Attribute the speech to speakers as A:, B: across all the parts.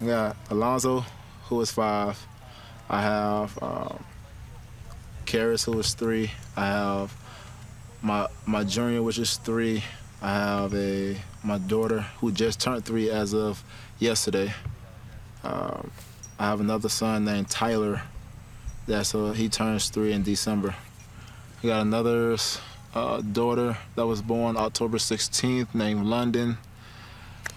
A: I got Alonzo, who is five. I have um, Karis, who is three. I have my my junior, which is three. I have a my daughter who just turned three as of yesterday. Um, I have another son named Tyler. That's uh, he turns three in December. I got another uh, daughter that was born October 16th named London.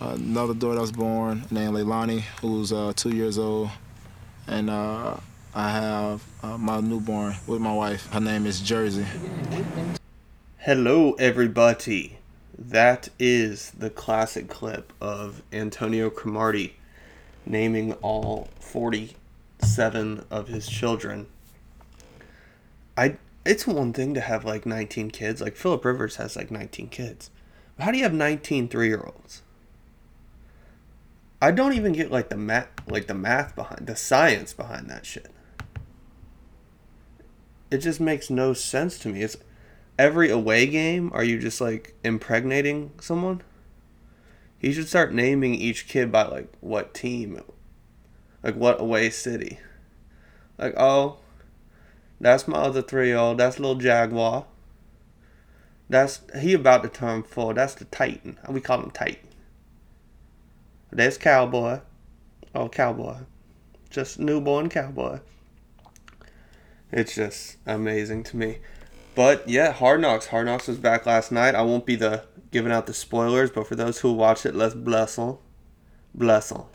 A: Another daughter was born named Leilani, who's uh, two years old. And uh, I have uh, my newborn with my wife. Her name is Jersey.
B: Hello, everybody. That is the classic clip of Antonio Cromartie naming all 47 of his children. I it's one thing to have like 19 kids. Like Philip Rivers has like 19 kids. But how do you have 19 3-year-olds? I don't even get like the math like the math behind the science behind that shit. It just makes no sense to me. It's every away game, are you just like impregnating someone? He should start naming each kid by like what team, like what away city. Like, oh, that's my other three year old. That's little Jaguar. That's he about to turn four. That's the Titan. We call him Titan. There's Cowboy. Oh, Cowboy. Just newborn Cowboy. It's just amazing to me. But yeah, Hard Knocks. Hard Knocks was back last night. I won't be the giving out the spoilers, but for those who watch it, let's bless them. Bless them.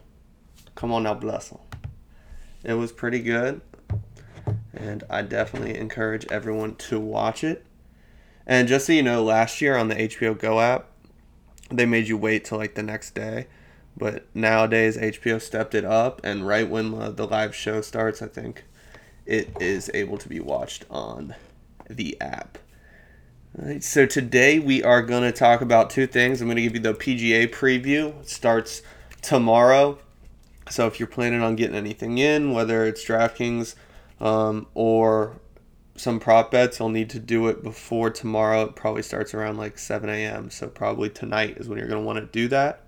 B: Come on now, bless them. It was pretty good, and I definitely encourage everyone to watch it. And just so you know, last year on the HBO Go app, they made you wait till like the next day. But nowadays, HBO stepped it up, and right when the live show starts, I think it is able to be watched on the app. All right, so today we are going to talk about two things. I'm going to give you the PGA preview. It starts tomorrow. So if you're planning on getting anything in, whether it's DraftKings um, or some prop bets, you'll need to do it before tomorrow. It probably starts around like 7 a.m. So probably tonight is when you're going to want to do that.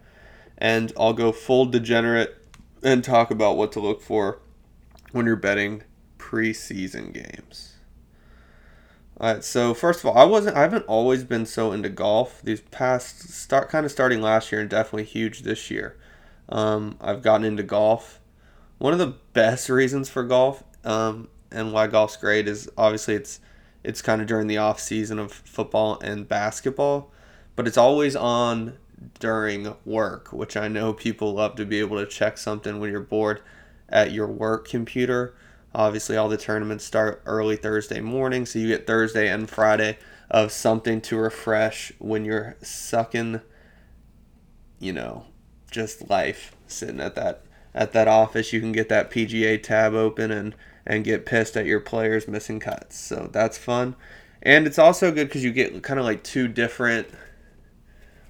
B: And I'll go full degenerate and talk about what to look for when you're betting preseason games. All right, so first of all, I wasn't I haven't always been so into golf. These past start kind of starting last year and definitely huge this year. Um, I've gotten into golf. One of the best reasons for golf um, and why golf's great is obviously it's it's kind of during the off season of football and basketball, but it's always on during work, which I know people love to be able to check something when you're bored at your work computer. Obviously, all the tournaments start early Thursday morning, so you get Thursday and Friday of something to refresh when you're sucking, you know, just life sitting at that at that office. You can get that PGA tab open and and get pissed at your players missing cuts. So that's fun, and it's also good because you get kind of like two different.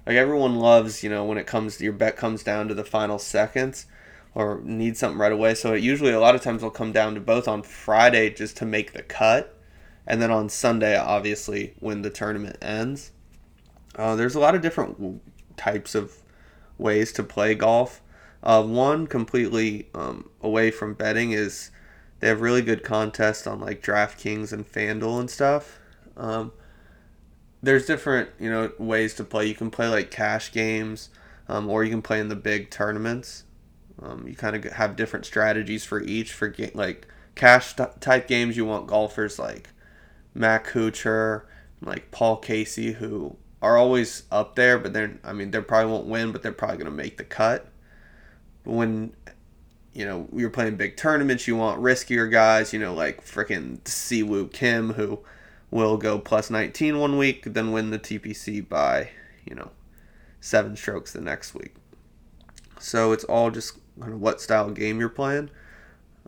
B: Like everyone loves, you know, when it comes your bet comes down to the final seconds or need something right away. So it usually a lot of times will come down to both on Friday just to make the cut, and then on Sunday obviously when the tournament ends. Uh, there's a lot of different types of ways to play golf. Uh, one completely um, away from betting is they have really good contests on like DraftKings and FanDuel and stuff. Um, there's different you know ways to play. You can play like cash games, um, or you can play in the big tournaments. Um, you kind of have different strategies for each. For ga- like cash type games, you want golfers like Matt Kuchar, like Paul Casey, who are always up there, but they're I mean they probably won't win, but they're probably gonna make the cut. But when you know you're playing big tournaments, you want riskier guys. You know like freaking Si Woo Kim, who will go plus 19 one week, then win the TPC by you know seven strokes the next week. So it's all just kind of what style game you're playing.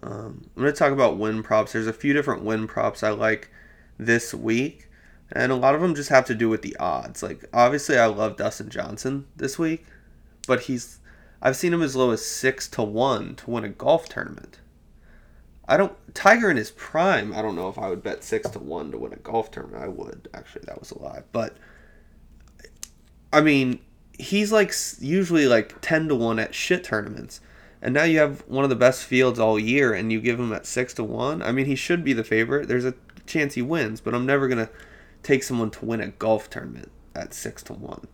B: Um, I'm going to talk about win props. There's a few different win props I like this week, and a lot of them just have to do with the odds. Like obviously, I love Dustin Johnson this week, but he's I've seen him as low as six to one to win a golf tournament. I don't Tiger in his prime. I don't know if I would bet six to one to win a golf tournament. I would actually. That was a lie, but I mean, he's like usually like ten to one at shit tournaments And now you have one of the best fields all year, and you give him at six to one. I mean, he should be the favorite. There's a chance he wins, but I'm never gonna take someone to win a golf tournament at six to one.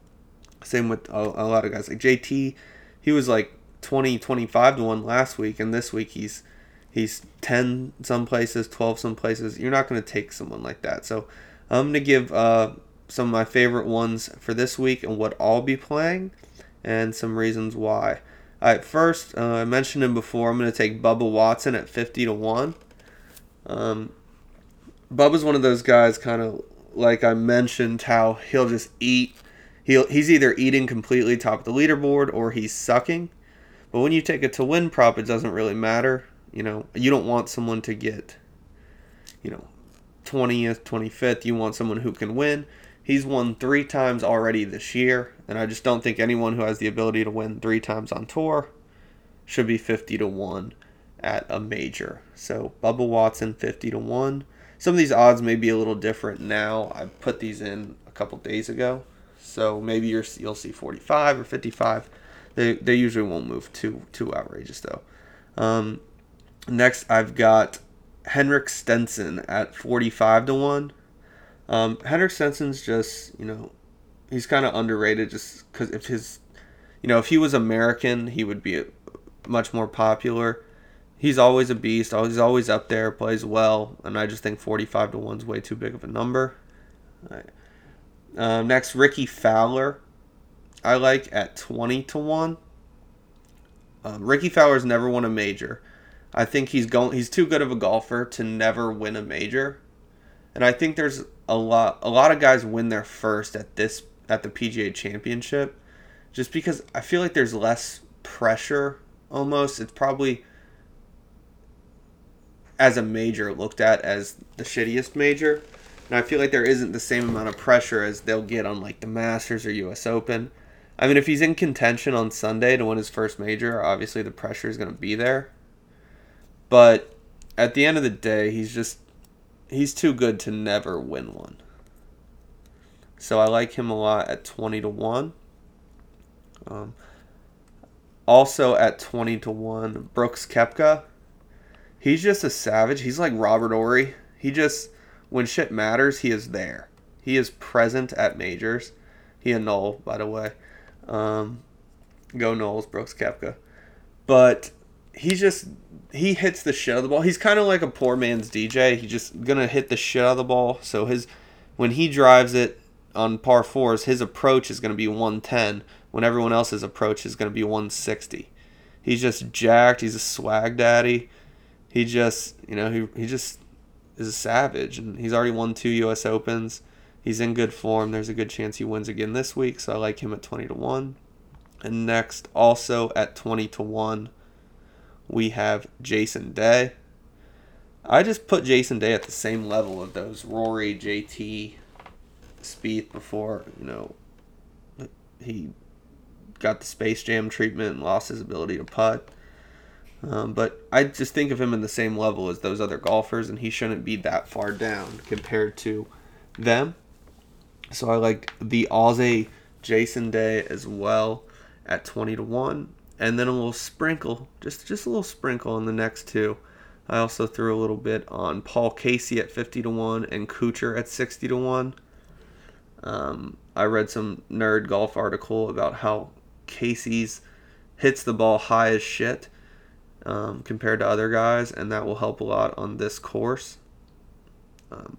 B: Same with a, a lot of guys like JT. He was like 20, 25 to one last week, and this week he's he's 10 some places, 12 some places. You're not gonna take someone like that. So I'm gonna give uh, some of my favorite ones for this week and what I'll be playing, and some reasons why. All right, first, uh, I mentioned him before. I'm going to take Bubba Watson at 50 to 1. Um, Bubba's one of those guys, kind of like I mentioned, how he'll just eat. He'll, he's either eating completely top of the leaderboard or he's sucking. But when you take a to win prop, it doesn't really matter. You know, you don't want someone to get, you know, 20th, 25th. You want someone who can win. He's won three times already this year, and I just don't think anyone who has the ability to win three times on tour should be 50 to 1 at a major. So Bubba Watson 50 to 1. Some of these odds may be a little different now. I put these in a couple days ago. So maybe you're, you'll see 45 or 55. They, they usually won't move too too outrageous though. Um, next I've got Henrik Stenson at 45 to 1. Um, Henrik Stenson's just, you know, he's kind of underrated just because if his, you know, if he was American, he would be much more popular. He's always a beast. He's always up there, plays well, and I just think 45 to 1 is way too big of a number. Right. Uh, next, Rickie Fowler. I like at 20 to 1. Um, Rickie Fowler's never won a major. I think he's going he's too good of a golfer to never win a major. And I think there's a lot a lot of guys win their first at this at the PGA Championship just because I feel like there's less pressure almost. It's probably as a major looked at as the shittiest major. And I feel like there isn't the same amount of pressure as they'll get on like the Masters or US Open. I mean, if he's in contention on Sunday to win his first major, obviously the pressure is going to be there. But at the end of the day, he's just he's too good to never win one. So I like him a lot at 20 to 1. Um, also at 20 to 1, Brooks Koepka. He's just a savage. He's like Robert Horry. He just, when shit matters, he is there. He is present at majors. He and Nole, by the way. Um, go Noles, Brooks Koepka. But he's just he hits the shit out of the ball. He's kind of like a poor man's DJ. He's just gonna hit the shit out of the ball. So his when he drives it on par fours, his approach is gonna be 110 when everyone else's approach is gonna be 160. He's just jacked. He's a swag daddy. He just you know he he just is a savage, and he's already won two U.S. Opens. He's in good form. There's a good chance he wins again this week, so I like him at 20 to one. And next, also at 20 to one we have Jason Day. I just put Jason Day at the same level of those Rory, JT, Spieth before, you know, he got the Space Jam treatment and lost his ability to putt. Um, but I just think of him in the same level as those other golfers, and he shouldn't be that far down compared to them. So I like the Aussie Jason Day as well at 20 to 1 and then a little sprinkle, just just a little sprinkle on the next two. I also threw a little bit on Paul Casey at 50 to 1 and Kuchar at 60 to 1. Um, I read some nerd golf article about how Casey's hits the ball high as shit um, compared to other guys, and that will help a lot on this course. Um,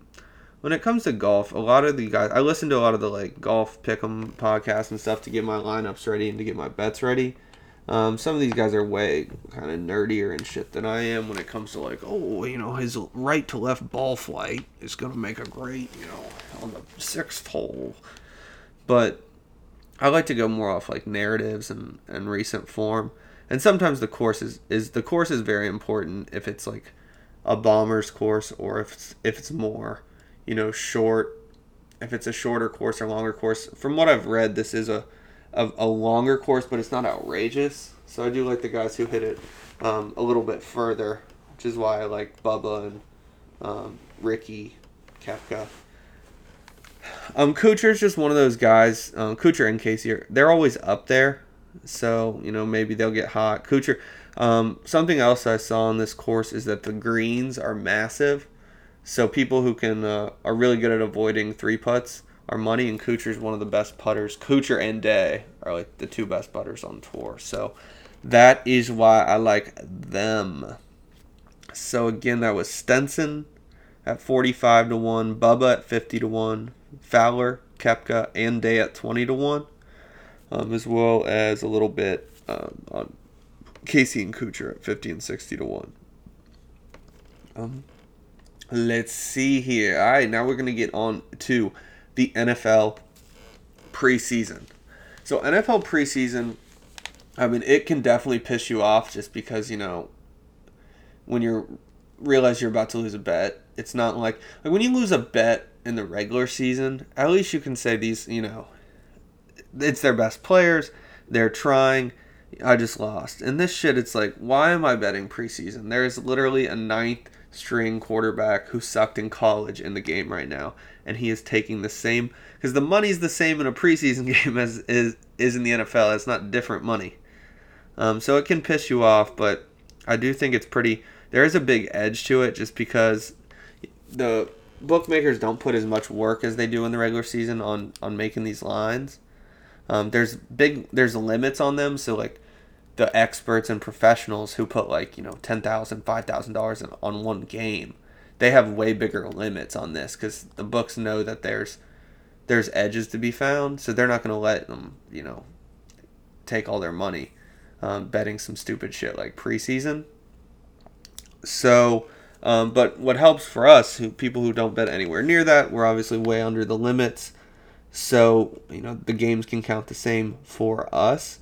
B: when it comes to golf, a lot of the guys, I listen to a lot of the like golf pick'em podcasts and stuff to get my lineups ready and to get my bets ready. Um, some of these guys are way kind of nerdier and shit than I am when it comes to like, oh, you know, his right to left ball flight is gonna make a great, you know, on the sixth hole. But I like to go more off like narratives and, and recent form. And sometimes the course is, is the course is very important if it's like a bomber's course or if it's if it's more, you know, short if it's a shorter course or longer course. From what I've read, this is a a, a longer course, but it's not outrageous. So I do like the guys who hit it um, a little bit further, which is why I like Bubba and um, Rickie, Koepka. Um, Kuchar's just one of those guys. Um, Kuchar and Casey, are, they're always up there. So, you know, maybe they'll get hot. Kuchar, Um, something else I saw on this course is that the greens are massive, so people who can uh, are really good at avoiding three putts are money. And is one of the best putters. Kuchar and Day are like the two best putters on tour. So that is why I like them. So again, that was Stenson at 45 to 1, Bubba at 50 to 1, Fowler, Koepka, and Day at 20 to 1, um, as well as a little bit um, on Casey and Kuchar at 50 and 60 to 1. Um, let's see here. All right, now we're going to get on to the NFL preseason. So, NFL preseason, I mean, it can definitely piss you off just because, you know, when you realize you're about to lose a bet, it's not like like when you lose a bet in the regular season, at least you can say these, you know, it's their best players, they're trying. I just lost. And this shit, it's like, why am I betting preseason? There is literally a ninth string quarterback who sucked in college in the game right now, and he is taking the same because the money's the same in a preseason game as is is in the NFL. It's not different money, um, so it can piss you off. But I do think it's pretty. There is a big edge to it, just because the bookmakers don't put as much work as they do in the regular season on on making these lines. Um, there's big there's limits on them, so like the experts and professionals who put like you know ten thousand, five thousand dollars on one game, they have way bigger limits on this because the books know that there's there's edges to be found, so they're not going to let them you know take all their money um, betting some stupid shit like preseason. So um, but what helps for us, who people who don't bet anywhere near that, we're obviously way under the limits. So you know the games can count the same for us.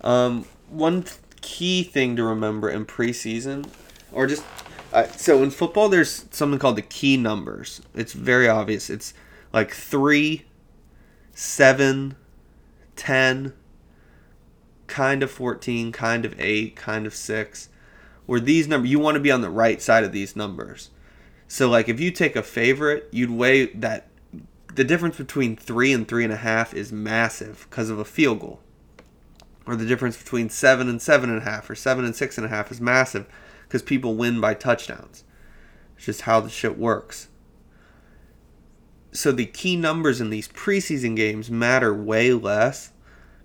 B: Um, one key thing to remember in preseason, or just uh, so in football, there's something called the key numbers. It's very obvious. It's like three, seven, ten, kind of fourteen, kind of eight, kind of six where these numbers you want to be on the right side of these numbers. So like if you take a favorite, you'd weigh that the difference between three and three and a half is massive because of a field goal. Or the difference between seven and seven and a half or seven and six and a half is massive because people win by touchdowns. It's just how the shit works. So the key numbers in these preseason games matter way less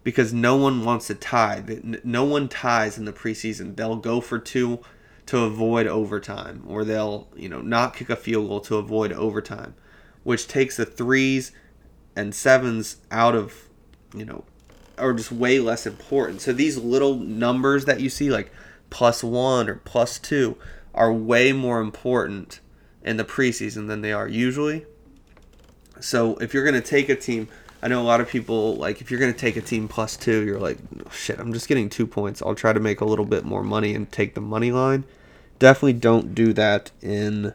B: because no one wants to tie. No one ties in the preseason. They'll go for two to avoid overtime, or they'll you know not kick a field goal to avoid overtime, which takes the threes and sevens out of you know, or just way less important. So these little numbers that you see, like plus one or plus two, are way more important in the preseason than they are usually. So if you're going to take a team I know a lot of people like if you're gonna take a team plus two, you're like, shit, I'm just getting two points. I'll try to make a little bit more money and take the money line. Definitely don't do that in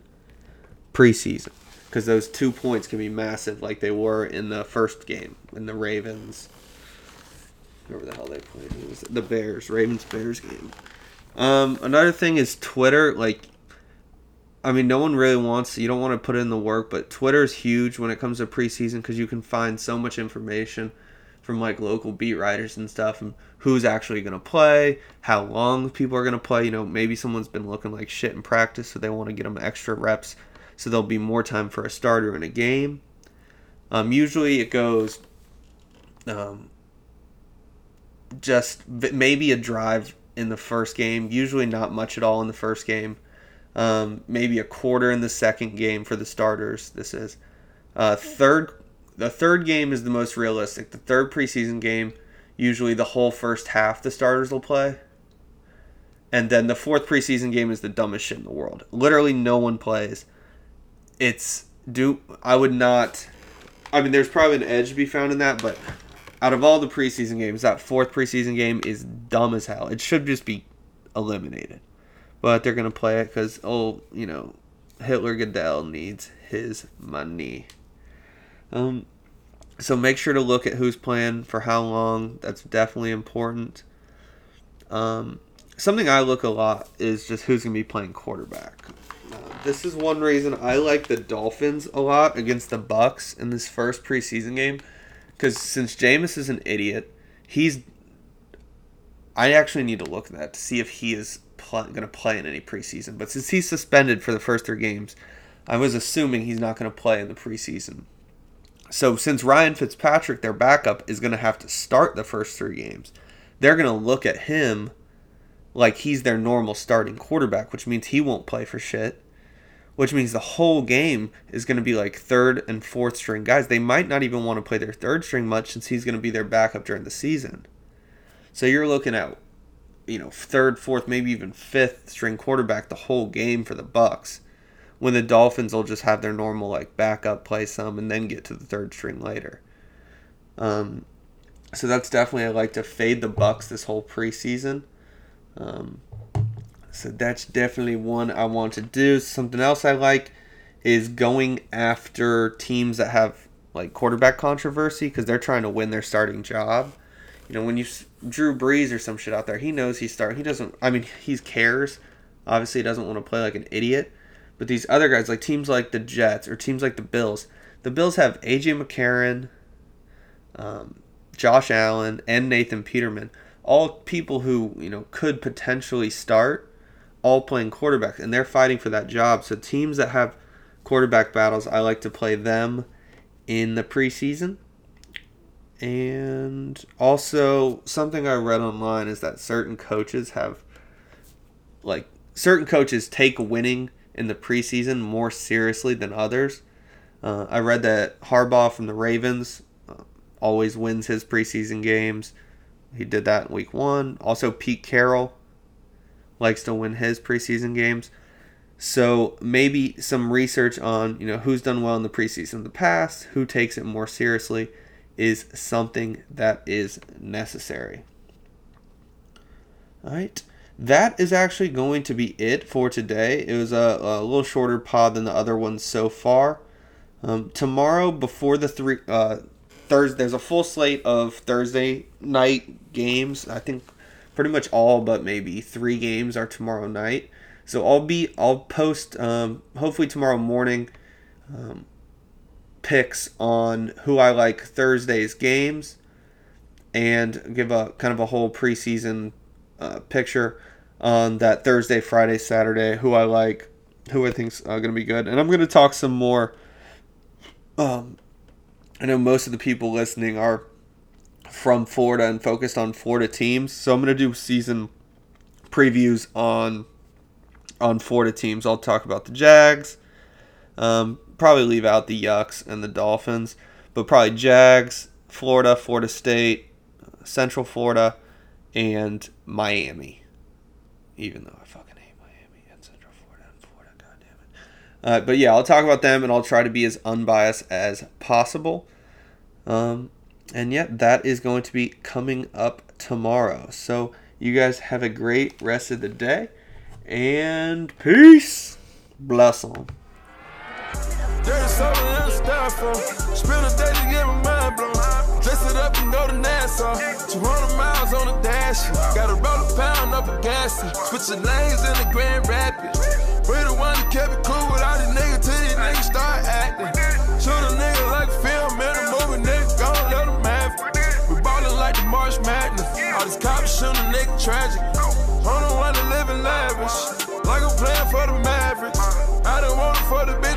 B: preseason because those two points can be massive, like they were in the first game in the Ravens. Whoever the hell they played, it was the Bears, Ravens Bears game. Um, another thing is Twitter. Like I mean, no one really wants. You don't want to put in the work, but Twitter is huge when it comes to preseason because you can find so much information from like local beat writers and stuff, and who's actually going to play, how long people are going to play. You know, maybe someone's been looking like shit in practice, so they want to get them extra reps, so there'll be more time for a starter in a game. Um, usually it goes, um, just maybe a drive in the first game. Usually not much at all in the first game um, maybe a quarter in the second game for the starters. This is uh, third. The third game is the most realistic. The third preseason game, usually the whole first half the starters will play, and then the fourth preseason game is the dumbest shit in the world. Literally, no one plays. It's do I would not. I mean, there's probably an edge to be found in that, but out of all the preseason games, that fourth preseason game is dumb as hell. It should just be eliminated but they're gonna play it because oh, you know, Hitler Goodell needs his money. Um, so make sure to look at who's playing for how long. That's definitely important. Um, something I look a lot is just who's gonna be playing quarterback. This is one reason I like the Dolphins a lot against the Bucs in this first preseason game, because since Jameis is an idiot, he's I actually need to look at that to see if he is pl- going to play in any preseason. But since he's suspended for the first three games, I was assuming he's not going to play in the preseason. So since Ryan Fitzpatrick, their backup, is going to have to start the first three games, they're going to look at him like he's their normal starting quarterback, which means he won't play for shit. Which means the whole game is going to be like third and fourth string guys. They might not even want to play their third string much since he's going to be their backup during the season. So you're looking at, you know, third, fourth, maybe even fifth string quarterback the whole game for the Bucs. When the Dolphins will just have their normal like backup play some and then get to the third string later. Um, so that's definitely I like to fade the Bucs this whole preseason. Um, so that's definitely one I want to do. Something else I like is going after teams that have like quarterback controversy because they're trying to win their starting job. You know, when you Drew Brees or some shit out there, he knows he's start. He doesn't. I mean, he cares. Obviously, he doesn't want to play like an idiot. But these other guys, like teams like the Jets or teams like the Bills, the Bills have AJ McCarron, um, Josh Allen, and Nathan Peterman, all people who you know could potentially start, all playing quarterback, and they're fighting for that job. So teams that have quarterback battles, I like to play them in the preseason. And also, something I read online is that certain coaches have, like, certain coaches take winning in the preseason more seriously than others. Uh, I read that Harbaugh from the Ravens uh, always wins his preseason games. He did that in week one. Also, Pete Carroll likes to win his preseason games. So maybe some research on you know who's done well in the preseason in the past, who takes it more seriously, is something that is necessary. All right. That is actually going to be it for today. It was a, a little shorter pod than the other ones so far. Um, tomorrow, before the three uh, Thursday, there's a full slate of Thursday night games. I think pretty much all but maybe three games are tomorrow night. So I'll be I'll post um, hopefully tomorrow morning um, picks on who I like Thursday's games and give a kind of a whole preseason uh, picture on that Thursday, Friday, Saturday, who I like, who I think's uh, going to be good. And I'm going to talk some more. Um, I know most of the people listening are from Florida and focused on Florida teams, so I'm going to do season previews on on Florida teams. I'll talk about the Jags. Um, probably leave out the Yucks and the Dolphins, but probably Jags, Florida, Florida State, Central Florida, and Miami. Even though I fucking hate Miami and Central Florida and Florida, goddamn it. Uh, but yeah, I'll talk about them and I'll try to be as unbiased as possible. Um, and yeah, that is going to be coming up tomorrow. So you guys have a great rest of the day and peace. Bless them. There's something for. Day to get my mind blown. Dress it up and go to Nassau. 200 miles on dash. Gotta roll a pound up a gas. Switching lanes in the Grand Rapids. We the one that kept it Madness. All these cops shoot a nigga tragic. The one to live in lavish. Like I'm playing for the Mavericks. I don't want it for the